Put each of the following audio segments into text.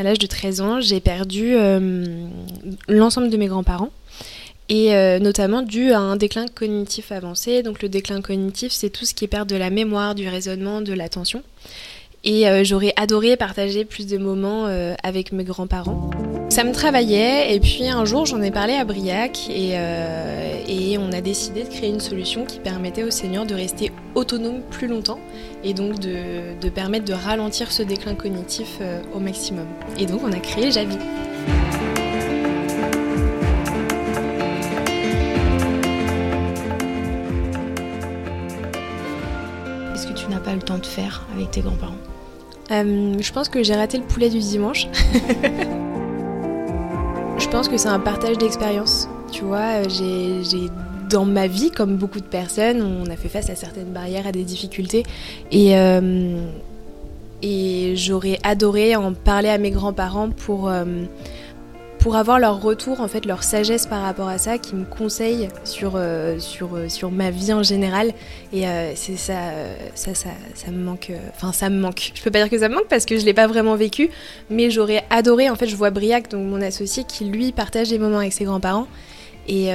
à l'âge de 13 ans, j'ai perdu l'ensemble de mes grands-parents et notamment dû à un déclin cognitif avancé. Donc le déclin cognitif, c'est tout ce qui est perte de la mémoire, du raisonnement, de l'attention. Et j'aurais adoré partager plus de moments avec mes grands-parents. Ça me travaillait et puis un jour j'en ai parlé à Briac et, euh, et, on a décidé de créer une solution qui permettait aux seniors de rester autonomes plus longtemps et donc de, de permettre de ralentir ce déclin cognitif euh, au maximum. Et donc on a créé Javi. Qu'est-ce que tu n'as pas le temps de faire avec tes grands-parents? Euh, Je pense que j'ai raté le poulet du dimanche. Je pense que c'est un partage d'expérience. Tu vois, euh, j'ai dans ma vie, comme beaucoup de personnes, on a fait face à certaines barrières, à des difficultés. Et, euh, et j'aurais adoré en parler à mes grands-parents pour, euh, pour avoir leur retour, en fait, leur sagesse par rapport à ça, qui me conseille sur, euh, sur, euh, sur ma vie en général. Et euh, c'est ça, ça, ça, ça, me manque. Enfin, ça me manque. Je peux pas dire que ça me manque parce que je l'ai pas vraiment vécu, mais j'aurais adoré. En fait, je vois Briac, donc mon associé, qui lui partage des moments avec ses grands-parents. Et,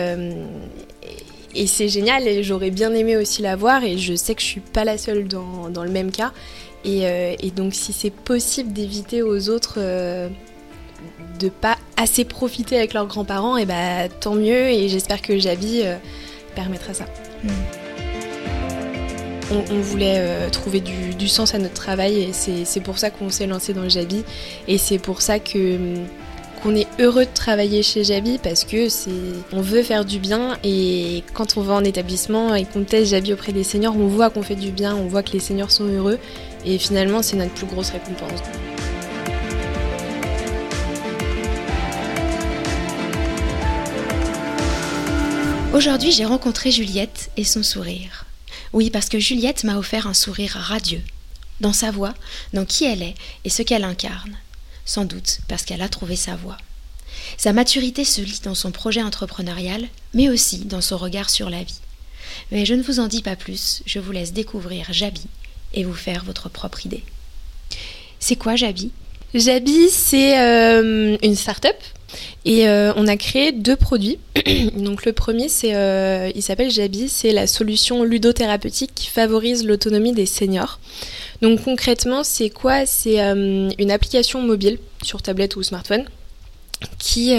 et c'est génial. Et j'aurais bien aimé aussi la voir. Et je sais que je suis pas la seule dans, dans le même cas. Et, et donc, si c'est possible d'éviter aux autres de pas assez profiter avec leurs grands-parents, et bah tant mieux. Et j'espère que Javi euh, permettra ça. Mm. On, voulait euh, trouver du, sens à notre travail et c'est pour ça qu'on s'est lancé dans Javi. Et c'est pour ça que mm, qu'on est heureux de travailler chez Javi parce que c'est on veut faire du bien et quand on va en établissement et qu'on teste Javi auprès des seniors, on voit qu'on fait du bien, on voit que les seniors sont heureux et finalement c'est notre plus grosse récompense. Aujourd'hui, j'ai rencontré Juliette et son sourire. Oui, parce que Juliette m'a offert un sourire radieux, dans sa voix, dans qui elle est et ce qu'elle incarne. Sans doute parce qu'elle a trouvé sa voie. Sa maturité se lit dans son projet entrepreneurial, mais aussi dans son regard sur la vie. Mais je ne vous en dis pas plus, je vous laisse découvrir Jabi et vous faire votre propre idée. C'est quoi Jabi? Jabi, c'est euh, une start-up et euh, on a créé deux produits. Donc le premier, c'est, euh, il s'appelle Jabi, c'est la solution ludothérapeutique qui favorise l'autonomie des seniors. Donc concrètement, c'est quoi? C'est euh, une application mobile sur tablette ou smartphone qui,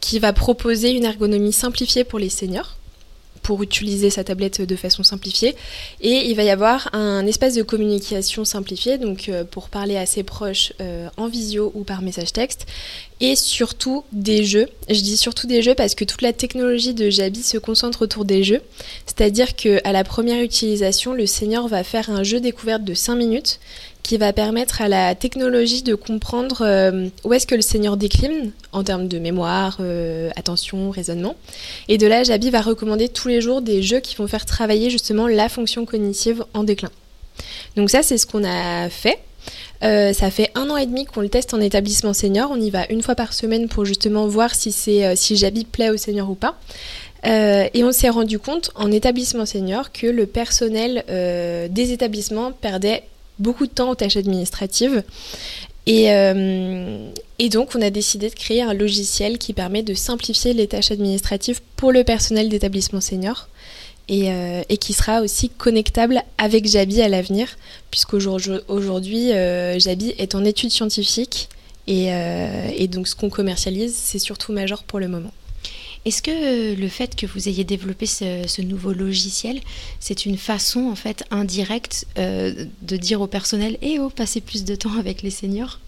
qui va proposer une ergonomie simplifiée pour les seniors pour utiliser sa tablette de façon simplifiée. Et il va y avoir un espace de communication simplifié, donc euh, pour parler à ses proches euh, en visio ou par message texte. Et surtout des jeux. Je dis surtout des jeux parce que toute la technologie de Jabi se concentre autour des jeux. C'est-à-dire qu'à la première utilisation, le senior va faire un jeu découverte de 5 minutes qui va permettre à la technologie de comprendre euh, où est-ce que le seigneur décline en termes de mémoire, euh, attention, raisonnement. Et de là, Jabi va recommander tous les jours des jeux qui vont faire travailler justement la fonction cognitive en déclin. Donc ça, c'est ce qu'on a fait. Euh, ça fait un an et demi qu'on le teste en établissement senior. On y va une fois par semaine pour justement voir si, c'est, si Jabi plaît au senior ou pas. et on s'est rendu compte en établissement senior que le personnel des établissements perdait beaucoup de temps aux tâches administratives. Et, euh, et, donc, on a décidé de créer un logiciel qui permet de simplifier les tâches administratives pour le personnel d'établissement senior et, euh, qui sera aussi connectable avec Jabi à l'avenir, puisqu'aujourd'hui, euh, Jabi est en études scientifiques et, et donc ce qu'on commercialise, c'est surtout Major pour le moment. Est-ce que le fait que vous ayez développé ce, nouveau logiciel, c'est une façon en fait indirecte euh, de dire au personnel et eh oh plus de temps avec les seniors?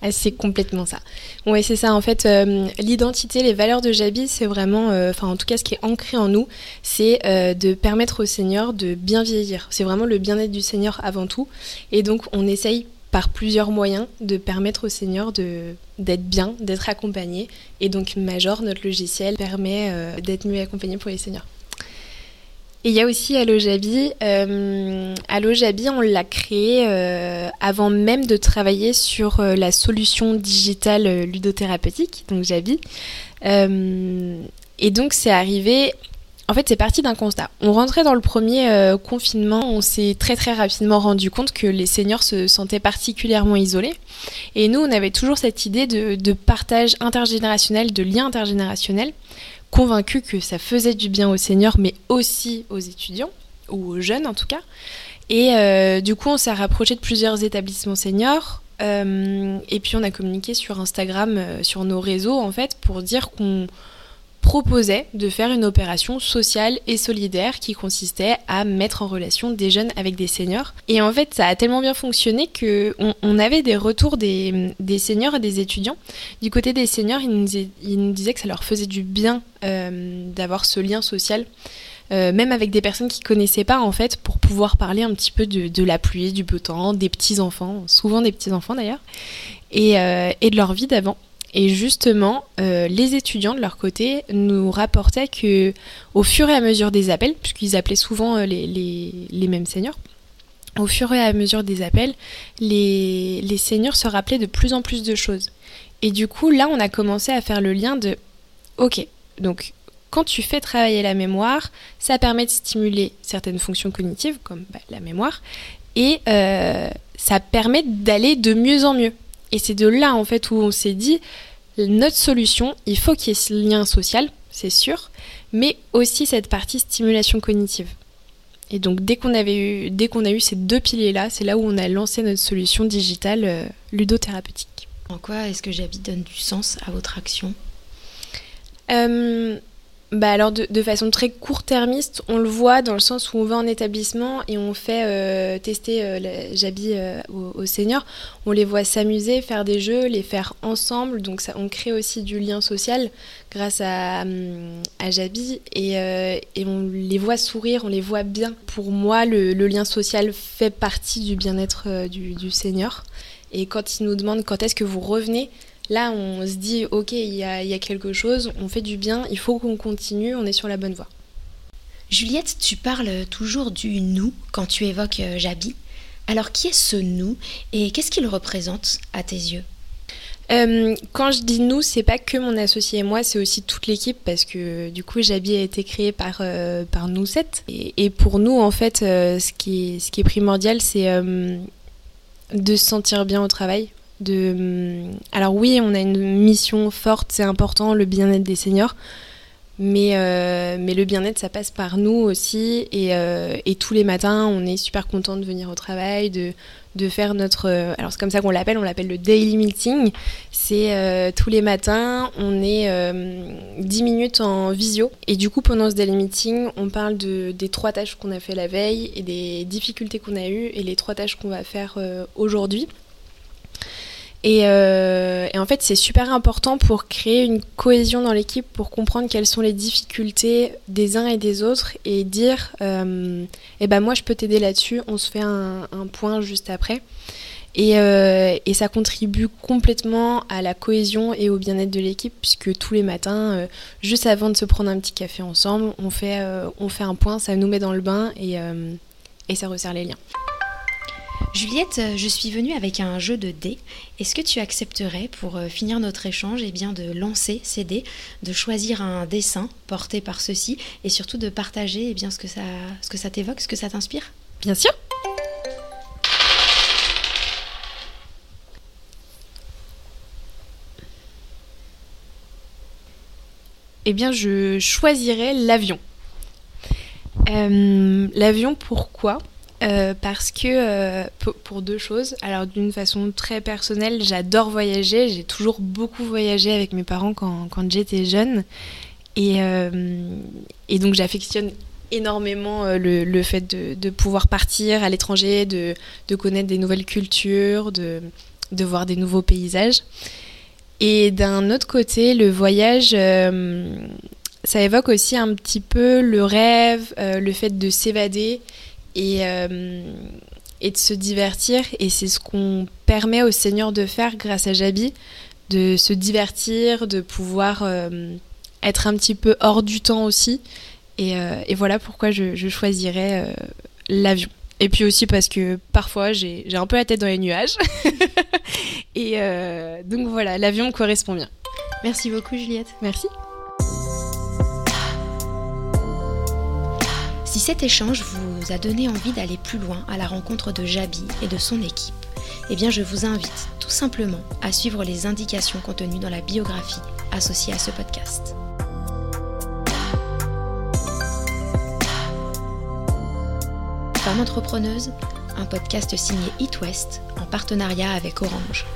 Ah, c'est complètement ça. Oui, c'est ça. En fait, euh, l'identité, les valeurs de Jabi, c'est vraiment, euh, enfin, en tout cas, ce qui est ancré en nous, c'est de permettre aux seniors de bien vieillir. C'est vraiment le bien-être du senior avant tout. Et donc, on essaye par plusieurs moyens de permettre aux seniors d'être bien, d'être accompagnés. Et donc Major, notre logiciel, permet euh, d'être mieux accompagné pour les seniors. Et il y a aussi Allojabi. Euh, Allojabi, on l'a créé euh, avant même de travailler sur euh, la solution digitale ludothérapeutique, donc Jabi. et donc c'est arrivé en fait, c'est parti d'un constat. On rentrait dans le premier euh, confinement, on s'est très très rapidement rendu compte que les seniors se sentaient particulièrement isolés. Et nous, on avait toujours cette idée de, partage intergénérationnel, de lien intergénérationnel, convaincus que ça faisait du bien aux seniors, mais aussi aux étudiants, ou aux jeunes en tout cas. Et euh, du coup, on s'est rapproché de plusieurs établissements seniors. Euh, et puis, on a communiqué sur Instagram, sur nos réseaux, en fait, pour dire qu'on proposait de faire une opération sociale et solidaire qui consistait à mettre en relation des jeunes avec des seniors. Et en fait, ça a tellement bien fonctionné que on, avait des retours des, seniors et des étudiants. Du côté des seniors, ils nous, disaient que ça leur faisait du bien euh, d'avoir ce lien social. Euh, même avec des personnes qui connaissaient pas en fait, pour pouvoir parler un petit peu de, la pluie, du beau temps, des petits enfants, souvent des petits enfants d'ailleurs, et, euh, et de leur vie d'avant. Et justement, euh, les étudiants de leur côté nous rapportaient que, au fur et à mesure des appels, puisqu'ils appelaient souvent euh, les, mêmes seniors, au fur et à mesure des appels, les, les seniors se rappelaient de plus en plus de choses. Et du coup, là, on a commencé à faire le lien de, ok, donc quand tu fais travailler la mémoire, ça permet de stimuler certaines fonctions cognitives, comme bah, la mémoire, et euh, ça permet d'aller de mieux en mieux. Et c'est de là, en fait, où on s'est dit, notre solution, il faut qu'il y ait ce lien social, c'est sûr, mais aussi cette partie stimulation cognitive. Et donc, dès qu'on avait eu, dès qu'on a eu ces deux piliers-là, c'est là où on a lancé notre solution digitale euh, ludothérapeutique. En quoi est-ce que Jabi donne du sens à votre action? Euh, bah alors de, façon très court-termiste, on le voit dans le sens où on va en établissement et on fait euh, tester euh, Jabi euh, aux, seniors. On les voit s'amuser, faire des jeux, les faire ensemble. Donc ça, on crée aussi du lien social grâce à, à Jabi et, on les voit sourire, on les voit bien. Pour moi, le, lien social fait partie du bien-être du, du senior. Et quand ils nous demandent quand est-ce que vous revenez, Là, on se dit, ok, il y a, quelque chose, on fait du bien, il faut qu'on continue, on est sur la bonne voie. Juliette, tu parles toujours du nous quand tu évoques euh, Jabi. Alors, qui est ce nous et qu'est-ce qu'il représente à tes yeux? Euh, quand je dis nous, c'est pas que mon associé et moi, c'est aussi toute l'équipe parce que du coup, Jabi a été créé par, euh, par nous sept. Et, pour nous, en fait, ce, qui est, ce qui est primordial, c'est de se sentir bien au travail, alors oui, on a une mission forte, c'est important, le bien-être des seniors. Mais, euh, le bien-être, ça passe par nous aussi. Euh, et, tous les matins, on est super content de venir au travail, de, faire notre... alors c'est comme ça qu'on l'appelle, on l'appelle le daily meeting. C'est euh, tous les matins, on est 10 minutes en visio. Et du coup, pendant ce daily meeting, on parle de, des trois tâches qu'on a fait la veille et des difficultés qu'on a eues et les trois tâches qu'on va faire aujourd'hui. Euh, et, en fait, c'est super important pour créer une cohésion dans l'équipe, pour comprendre quelles sont les difficultés des uns et des autres et dire euh, eh ben moi je peux t'aider là-dessus, on se fait un, point juste après. Et, euh, et, ça contribue complètement à la cohésion et au bien-être de l'équipe, puisque tous les matins, juste avant de se prendre un petit café ensemble, on fait, on fait un point, ça nous met dans le bain et ça resserre les liens. Juliette, euh, je suis venue avec un jeu de dés. Est-ce que tu accepterais, pour euh, finir notre échange, eh bien, de lancer ces dés, de choisir un dessin porté par ceci et surtout de partager eh bien, ce que ça, ce que ça t'évoque, ce que ça t'inspire? Bien sûr Eh bien, je choisirais l'avion. Euh, l'avion, pourquoi? Euh, parce que euh, pour deux choses. Alors d'une façon très personnelle, j'adore voyager. J'ai toujours beaucoup voyagé avec mes parents quand, quand j'étais jeune. Et, euh, et donc j'affectionne énormément le, le, fait de, de, pouvoir partir à l'étranger, de, de, connaître des nouvelles cultures, de, de voir des nouveaux paysages. Et d'un autre côté, le voyage, ça évoque aussi un petit peu le rêve, le fait de s'évader et, euh, et de se divertir. Et c'est ce qu'on permet aux seigneurs de faire grâce à Jabi, de se divertir, de pouvoir euh, être un petit peu hors du temps aussi. Et, euh, et voilà pourquoi je, je choisirais l'avion. Et puis aussi parce que parfois j'ai un peu la tête dans les nuages. et donc voilà, l'avion correspond bien. Merci beaucoup Juliette. Merci. cet échange vous a donné envie d'aller plus loin à la rencontre de Jabi et de son équipe, eh bien je vous invite tout simplement à suivre les indications contenues dans la biographie associée à ce podcast. Femme entrepreneuse, un podcast signé Eat West en partenariat avec Orange.